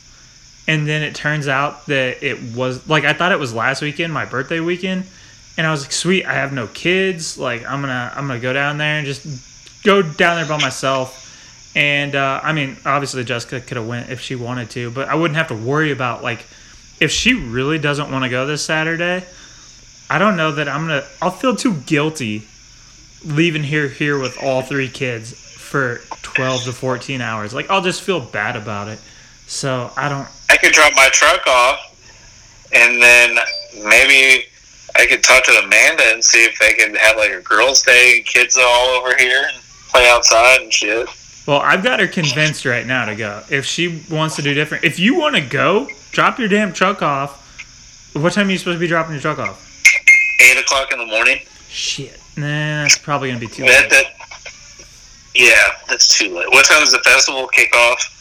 and then it turns out that it was like I thought it was last weekend, my birthday weekend, and I was like, sweet, I have no kids. Like I'm gonna I'm gonna go down there and just go down there by myself. And uh, I mean, obviously Jessica could have went if she wanted to, but I wouldn't have to worry about like if she really doesn't want to go this Saturday. I don't know that I'm gonna. I'll feel too guilty leaving here here with all three kids for 12 to 14 hours. Like I'll just feel bad about it. So I don't. I could drop my truck off, and then maybe I could talk to Amanda and see if they could have like a girls' day, kids all over here, and play outside and shit. Well, I've got her convinced right now to go. If she wants to do different, if you want to go, drop your damn truck off. What time are you supposed to be dropping your truck off? Eight o'clock in the morning. Shit, nah, that's probably gonna be too That, late. that, yeah, that's too late. What time does the festival kick off?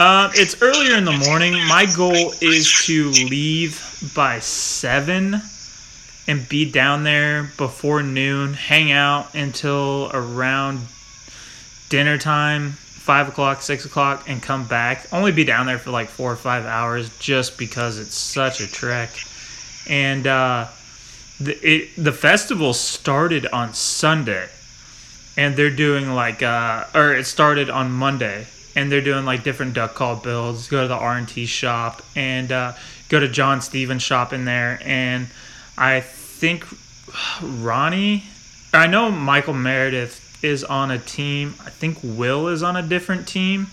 Um, it's earlier in the morning. My goal is to leave by seven and be down there before noon. Hang out until around dinner time, five o'clock, six o'clock, and come back. Only be down there for like four or five hours, just because it's such a trek. And uh, the it, the festival started on Sunday, and they're doing like uh, or it started on Monday and they're doing like different duck call builds. Go to the R and T shop and uh, go to John Stevens shop in there, and I think Ronnie, I know Michael Meredith is on a team. I think Will is on a different team,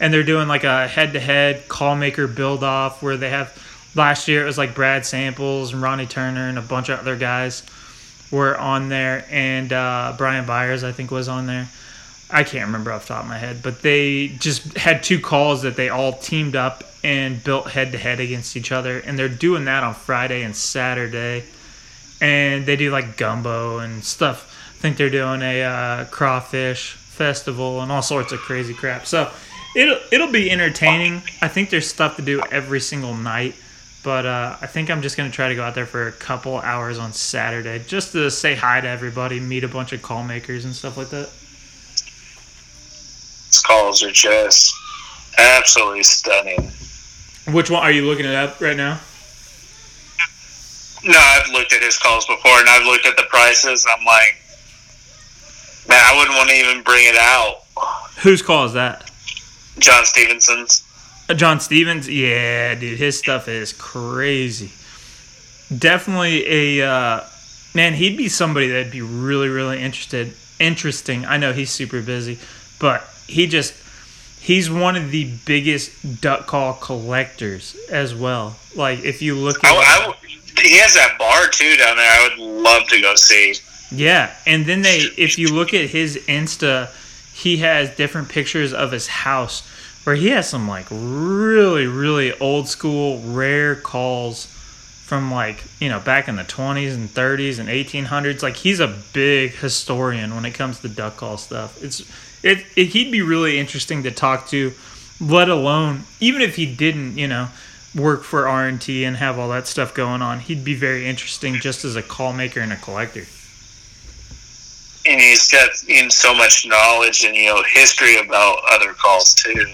and they're doing like a head-to-head call maker build off where they have. Last year it was like Brad Samples and Ronnie Turner and a bunch of other guys were on there, and uh, Brian Byers I think was on there. I can't remember off the top of my head, but they just had two calls that they all teamed up and built head to head against each other, and they're doing that on Friday and Saturday, and they do like gumbo and stuff. I think they're doing a uh, crawfish festival and all sorts of crazy crap. So it'll it'll be entertaining. I think there's stuff to do every single night, but uh, I think I'm just gonna try to go out there for a couple hours on Saturday just to say hi to everybody, meet a bunch of call makers and stuff like that. Calls are just Absolutely stunning. Which one are you looking it up right now? No, I've looked at his calls before, and I've looked at the prices. I'm like, man, I wouldn't want to even bring it out. Whose call is that? John Stevenson's. Uh, John Stevens, yeah, dude, his stuff is crazy. Definitely a uh, man. He'd be somebody that'd be really, really interested. Interesting. I know he's super busy, but he just he's one of the biggest duck call collectors as well. Like if you look at, I, I, he has that bar too down there. I would love to go see. Yeah, and then they, if you look at his Insta, he has different pictures of his house where he has some like really, really old school, rare calls from like you know back in the 20s and 30s and 1800s. Like he's a big historian when it comes to duck call stuff. It's it, it he'd be really interesting to talk to, let alone even if he didn't, you know work for R&T and have all that stuff going on, he'd be very interesting just as a call maker and a collector. And he's got know, so much knowledge and you know history about other calls too.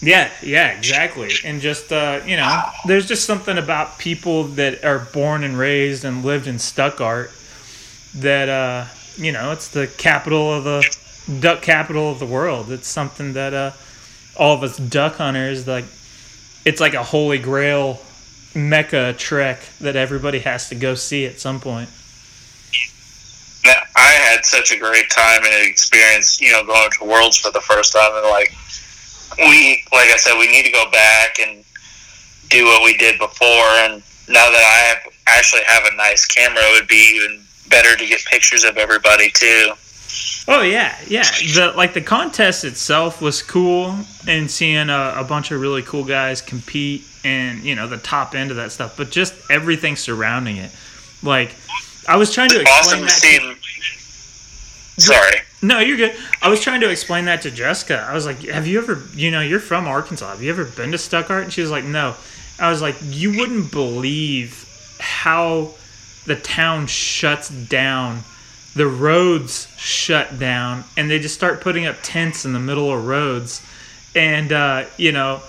Yeah, yeah, exactly. And just uh, you know, there's just something about people that are born and raised and lived in Stuttgart that uh, you know, it's the capital of the duck capital of the world. It's something that uh, all of us duck hunters like it's like a holy grail mecca trek that everybody has to go see at some point. I had such a great time and experience, you know, going to Worlds for the first time, and like we, like I said, we need to go back and do what we did before. And now that I have actually have a nice camera, it would be even better to get pictures of everybody too. Oh yeah, yeah. The like the contest itself was cool, and seeing a, a, bunch of really cool guys compete, and you know the top end of that stuff. But just everything surrounding it, like I was trying to explain awesome that. To, Sorry. No, you're good. I was trying to explain that to Jessica. I was like, "Have you ever, you know, you're from Arkansas. Have you ever been to Stuttgart?" And she was like, "No." I was like, "You wouldn't believe how the town shuts down." the roads shut down and they just start putting up tents in the middle of roads and uh, you know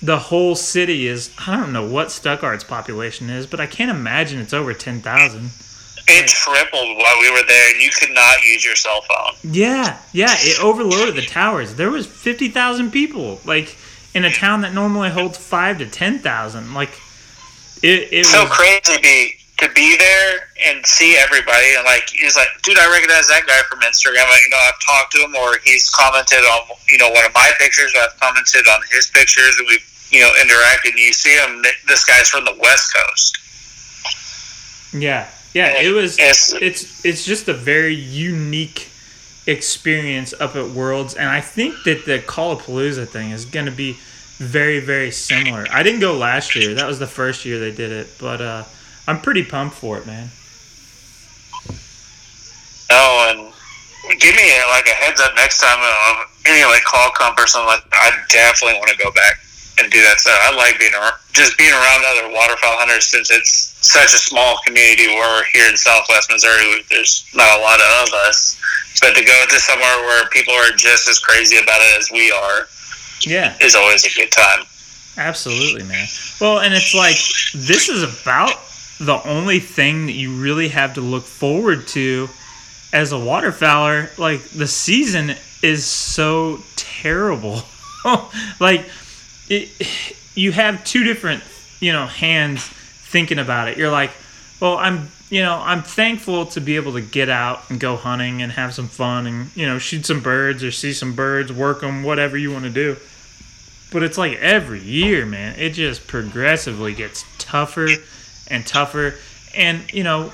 the whole city is i don't know what stuttgart's population is but i can't imagine it's over 10000 it tripled while we were there and you could not use your cell phone yeah yeah it overloaded the towers there was 50000 people like in a town that normally holds 5 to 10000 like it, it so was, crazy be to be there and see everybody and like he's like, dude, I recognize that guy from Instagram. Like, you know, I've talked to him or he's commented on you know one of my pictures. Or I've commented on his pictures and we've you know interacted. And you see him. This guy's from the West Coast. Yeah, yeah. It was. It's it's it's just a very unique experience up at Worlds, and I think that the Callapalooza thing is going to be very very similar. I didn't go last year. That was the first year they did it, but. uh I'm pretty pumped for it, man. Oh, and give me like a heads up next time of any like call comp or something like that. I definitely want to go back and do that stuff. I like being around, just being around other waterfowl hunters since it's such a small community. Where here in Southwest Missouri, there's not a lot of us. But to go to somewhere where people are just as crazy about it as we are, yeah, is always a good time. Absolutely, man. Well, and it's like this is about the only thing that you really have to look forward to as a waterfowler, like the season is so terrible. like it, you have two different, you know, hands thinking about it. You're like, well, I'm, you know, I'm thankful to be able to get out and go hunting and have some fun and, you know, shoot some birds or see some birds, work them, whatever you want to do. But it's like every year, man, it just progressively gets tougher and tougher. And, you know,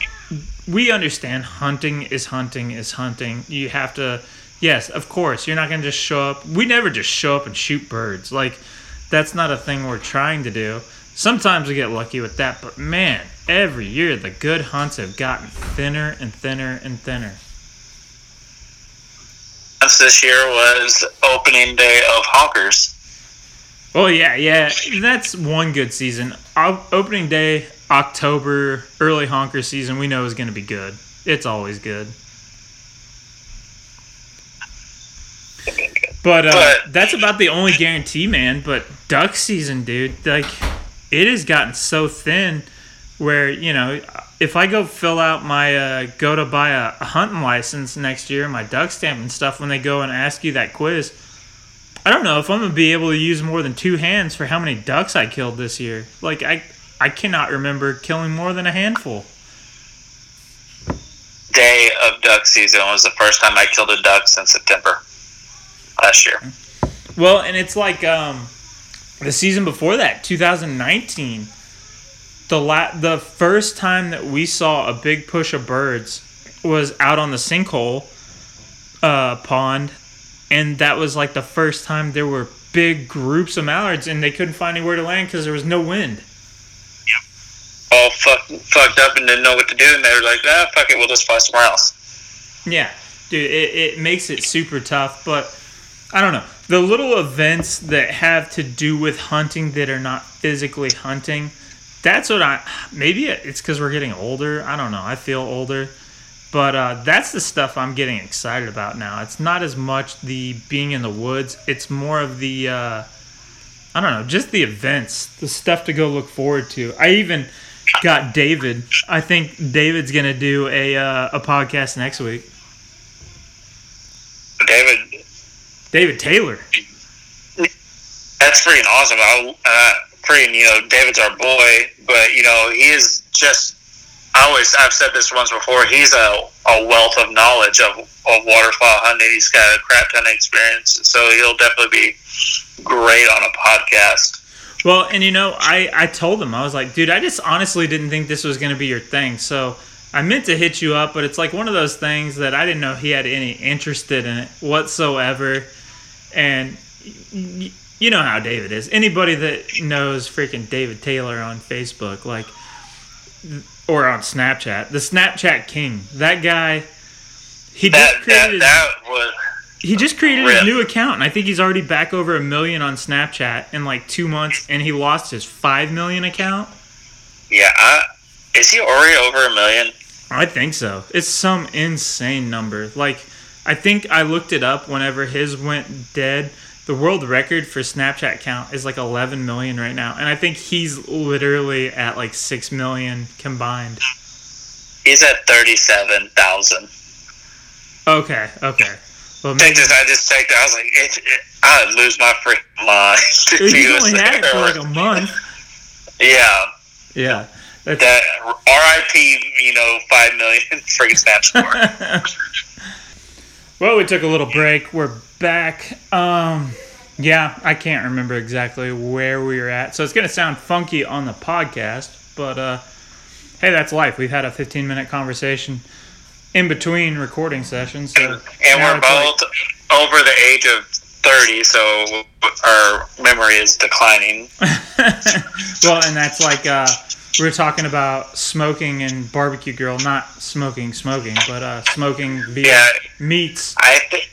we understand hunting is hunting is hunting. You have to, yes, of course, you're not going to just show up. We never just show up and shoot birds. Like, that's not a thing we're trying to do. Sometimes we get lucky with that, but man, every year the good hunts have gotten thinner and thinner and thinner. This year was opening day of Honkers. Oh yeah, yeah, that's one good season. Opening day October, early honker season, we know is going to be good. It's always good. But, uh, But- that's about the only guarantee, man. But duck season, dude, like it has gotten so thin where you know if I go fill out my uh, go to buy a, a hunting license next year, my duck stamp and stuff, when they go and ask you that quiz, I don't know if I'm gonna be able to use more than two hands for how many ducks I killed this year. Like I, I cannot remember killing more than a handful. Day of duck season was the first time I killed a duck since September last year. Well, and it's like um, the season before that, 2019. The la- the first time that we saw a big push of birds was out on the sinkhole uh, pond, and that was like the first time there were big groups of mallards, and they couldn't find anywhere to land because there was no wind. Yeah, all fuck, fucked up and didn't know what to do, and they were like, "Ah, fuck it, we'll just fly somewhere else." Yeah, dude, it, it makes it super tough, but I don't know. The little events that have to do with hunting that are not physically hunting, that's what I. Maybe it's because we're getting older. I don't know. I feel older. But uh, that's the stuff I'm getting excited about now. It's not as much the being in the woods, it's more of the. Uh, I don't know, just the events, the stuff to go look forward to. I even got David. I think David's gonna do a uh, a podcast next week. David, David Taylor. that's freaking awesome. I, uh, freaking, you know, David's our boy, but you know, he is just. I always, I've said this once before. He's a, a wealth of knowledge of, of waterfowl hunting. He's got a crap ton of experience, so he'll definitely be great on a podcast. Well, and you know, I I told him I was like, dude, I just honestly didn't think this was gonna be your thing. So I meant to hit you up, but it's like one of those things that I didn't know he had any interest in it whatsoever. And you know how David is. Anybody that knows freaking David Taylor on Facebook, like, or on Snapchat, the Snapchat king, that guy. He just That that, created. his- that was he just created his Rip. new account, and I think he's already back over a million on Snapchat in like two months, and he lost his five million account. yeah. I, is he already over a million? I think so. It's some insane number. Like, I think I looked it up whenever his went dead. The world record for Snapchat count is like 11 million right now, and I think he's literally at like 6 million combined. He's at thirty-seven thousand. Okay, okay. Well, maybe just, I just checked. I was like, it, it, I'd lose my freaking mind. he's only had it for like a month. yeah. Yeah, that's That R.I.P. You know, five million freaking snap score. Well, we took a little break. We're back. Um, yeah, I can't remember exactly where we were at, so it's gonna sound funky on the podcast. But uh, hey, that's life. We've had a 15 minute conversation in between recording sessions, so and we're it's like- both over the age of thirty, so our memory is declining. well, and that's like uh, we were talking about smoking and barbecue grill, not smoking, smoking, but uh, smoking via Yeah. meats. I think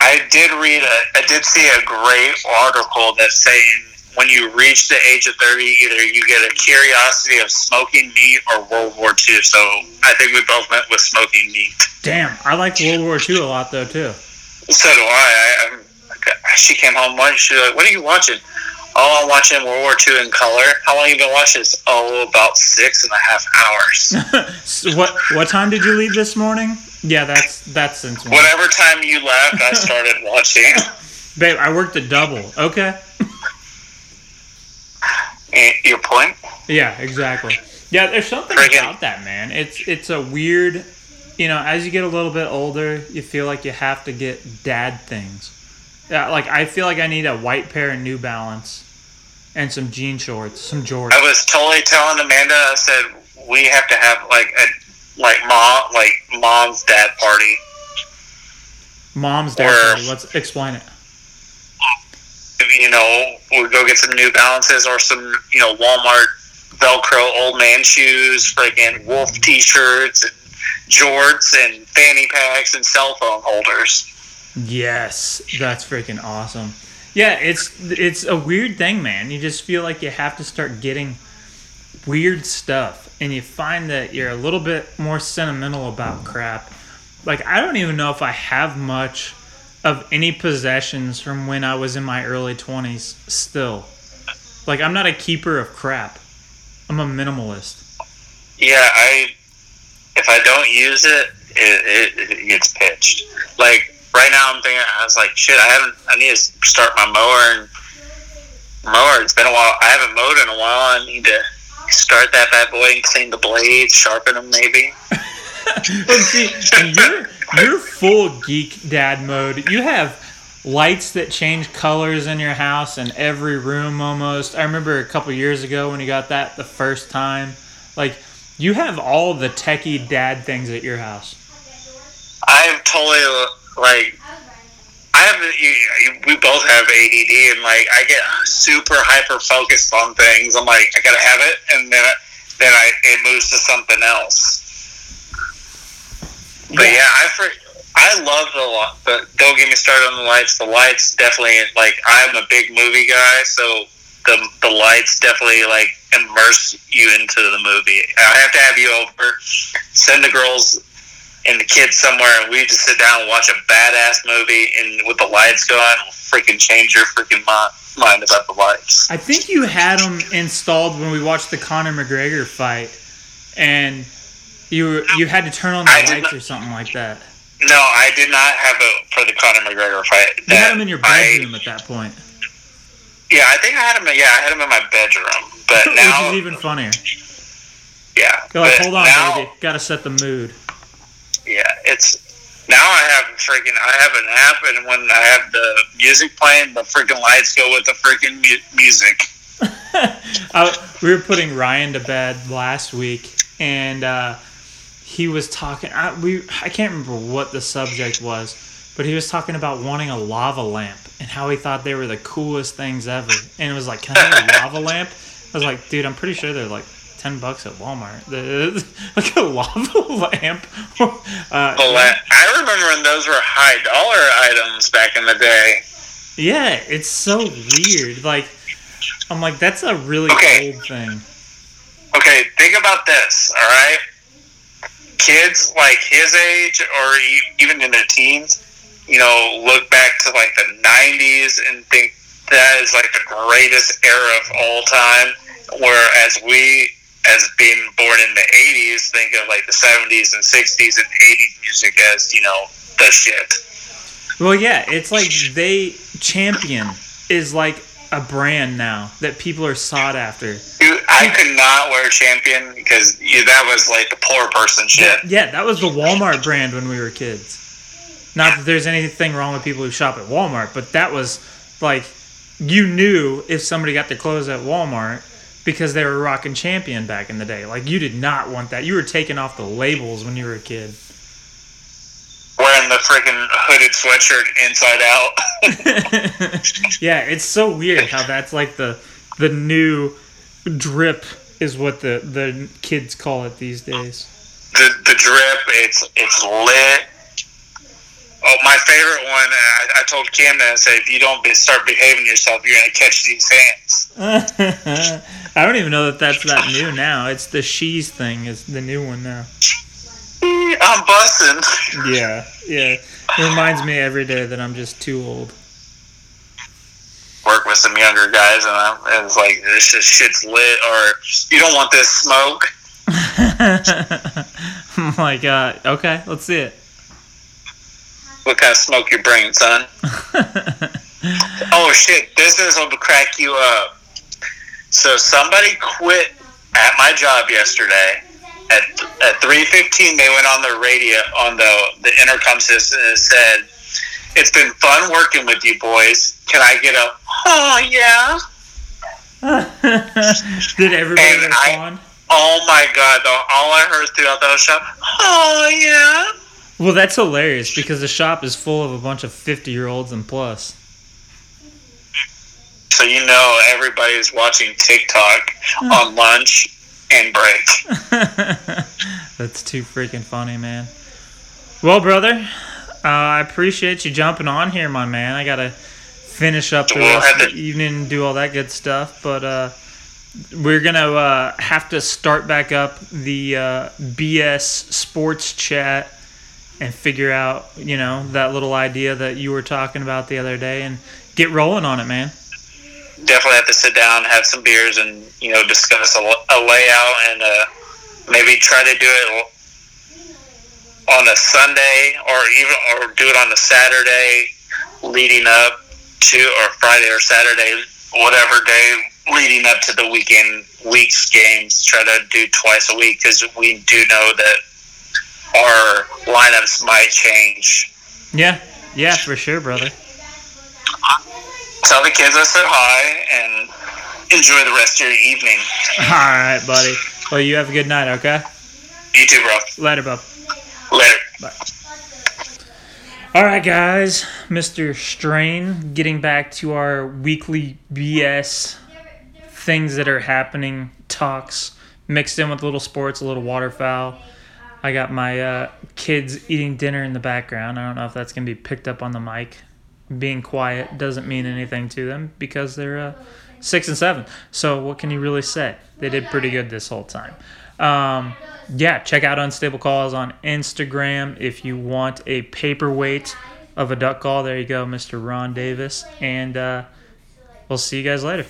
I did read. A, I did see a great article that's saying when you reach the age of thirty, either you get a curiosity of smoking meat or World War II. So I think we both went with smoking meat. Damn, I like World War II a lot though too. So do I. I I'm, she came home once. She's like, "What are you watching?" Oh, I'm watching World War II in color. How long you been watching this? Oh, about six and a half hours. So what what time did you leave this morning? Yeah, that's that's since. Whatever time you left, I started watching. Babe, I worked a double. Okay. Your point? Yeah, exactly. Yeah, there's something Friggin- about that, man. It's it's a weird, you know, as you get a little bit older, you feel like you have to get dad things. Yeah, like I feel like I need a white pair of New Balance and some jean shorts, some Jordans. I was totally telling Amanda. I said we have to have like a like mom like mom's dad party. Mom's dad Or- party. Let's explain it. You know, we'll go get some New Balances or some you know Walmart Velcro old man shoes, freaking Wolf T-shirts, and jorts, and fanny packs, and cell phone holders. Yes, that's freaking awesome. Yeah, it's it's a weird thing, man. You just feel like you have to start getting weird stuff, and you find that you're a little bit more sentimental about crap. Like I don't even know if I have much of any possessions from when I was in my early 20s still. Like, I'm not a keeper of crap, I'm a minimalist. Yeah, I if I don't use it, it, it, it gets pitched. Like right now, I'm thinking I was like, shit, I haven't. I need to start my mower and mower. It's been a while. I haven't mowed in a while. I need to start that bad boy and clean the blades, sharpen them, maybe. Well, see, you're you're full geek dad mode. You have lights that change colors in your house in every room almost. I remember a couple years ago when you got that the first time. Like you have all the techie dad things at your house. I'm totally like I have. You, we both have ADD, and like I get super hyper focused on things. I'm like, I gotta have it, and then then I it moves to something else. But yeah, I for, I love the li- but don't get me started on the lights. The lights definitely like I'm a big movie guy, so the the lights definitely like immerse you into the movie. I have to have you over, send the girls and the kids somewhere, and we just sit down and watch a badass movie, and with the lights going, it'll freaking change your freaking mi- mind about the lights. I think you had them installed when we watched the Conor McGregor fight, and you you had to turn on the I lights not- or something like that. No, I did not have it for the Conor McGregor fight. You had them in your I- bedroom at that point, yeah, I think I had them. Yeah, I had him in my bedroom, but which is even funnier. yeah, You're like, hold on, now, baby, gotta set the mood. Yeah, it's now I have freaking I have an app, and when I have the music playing, the freaking lights go with the freaking mu- music. I, we were putting Ryan to bed last week, and uh, he was talking. I, we I can't remember what the subject was, but he was talking about wanting a lava lamp and how he thought they were the coolest things ever. And it was like, "Can I have a lava lamp?" I was like, "Dude, I'm pretty sure they're like." 10 bucks at Walmart. The, like a lava lamp. Uh, I, I remember when those were high dollar items back in the day. yeah, it's so weird. Like, I'm like, that's a really Okay. old thing. Okay, think about this. All right, kids like his age or even in their teens, you know, look back to like the '90s and think that is like the greatest era of all time. Whereas we, as being born in the '80s, think of like the '70s and '60s and '80s music as you know the shit. Well, yeah, it's like they champion is like a brand now that people are sought after. Dude, I could not wear Champion because you, that was like the poor person shit. Yeah, that was the Walmart brand when we were kids. Not that there's anything wrong with people who shop at Walmart, but that was like you knew if somebody got their clothes at Walmart because they were rocking Champion back in the day. Like you did not want that. You were taking off the labels when you were a kid. Wearing the freaking hooded sweatshirt inside out. yeah, it's so weird how that's like the the new drip is what the the kids call it these days. the the drip. It's it's lit. Oh, my favorite one. I, I told Camden. I said, if you don't be, start behaving yourself, you're gonna catch these hands. I don't even know that that's that new now. It's the she's thing is the new one now. I'm busting. Yeah, yeah. It reminds me every day that I'm just too old. Work with some younger guys, and, I'm, and it's like this just shit's lit. Or you don't want this smoke. I'm like, uh, okay, let's see it. What kind of smoke you bringing, son? Oh shit! This is will crack you up. So somebody quit at my job yesterday. At at three fifteen, they went on the radio on the the intercom system and said, "It's been fun working with you boys. Can I get a oh yeah?" Did everybody And I- respond? Oh my god! All I heard throughout the whole shop, oh yeah. Well, that's hilarious because the shop is full of a bunch of 50 year olds and plus. So you know everybody's watching TikTok on lunch and break. That's too freaking funny, man. Well, brother, uh, I appreciate you jumping on here, my man. I gotta finish up the We'll rest of the to- evening and do all that good stuff, but uh, we're gonna uh, have to start back up the uh, BS Sports Chat and figure out, you know, that little idea that you were talking about the other day and get rolling on it, man. Definitely have to sit down, have some beers, and you know discuss a, a layout and uh, maybe try to do it on a Sunday or even or do it on a Saturday leading up to or Friday or Saturday, whatever day leading up to the weekend weeks games. Try to do twice a week because we do know that our lineups might change. Yeah, yeah, for sure, brother. Tell the kids I said hi and enjoy the rest of your evening. All right, buddy. Well, you have a good night, okay? You too, bro. Later, bub. Later. Bye. All right, guys. Mr. Strain, getting back to our weekly BS things that are happening talks mixed in with a little sports, a little waterfowl. I got my uh, kids eating dinner in the background. I don't know if that's going to be picked up on the mic. Being quiet doesn't mean anything to them because they're uh, six and seven. So, what can you really say? They did pretty good this whole time. Um, yeah, check out Unstable Calls on Instagram if you want a paperweight of a duck call. There you go, Mr. Ron Davis. And uh, we'll see you guys later.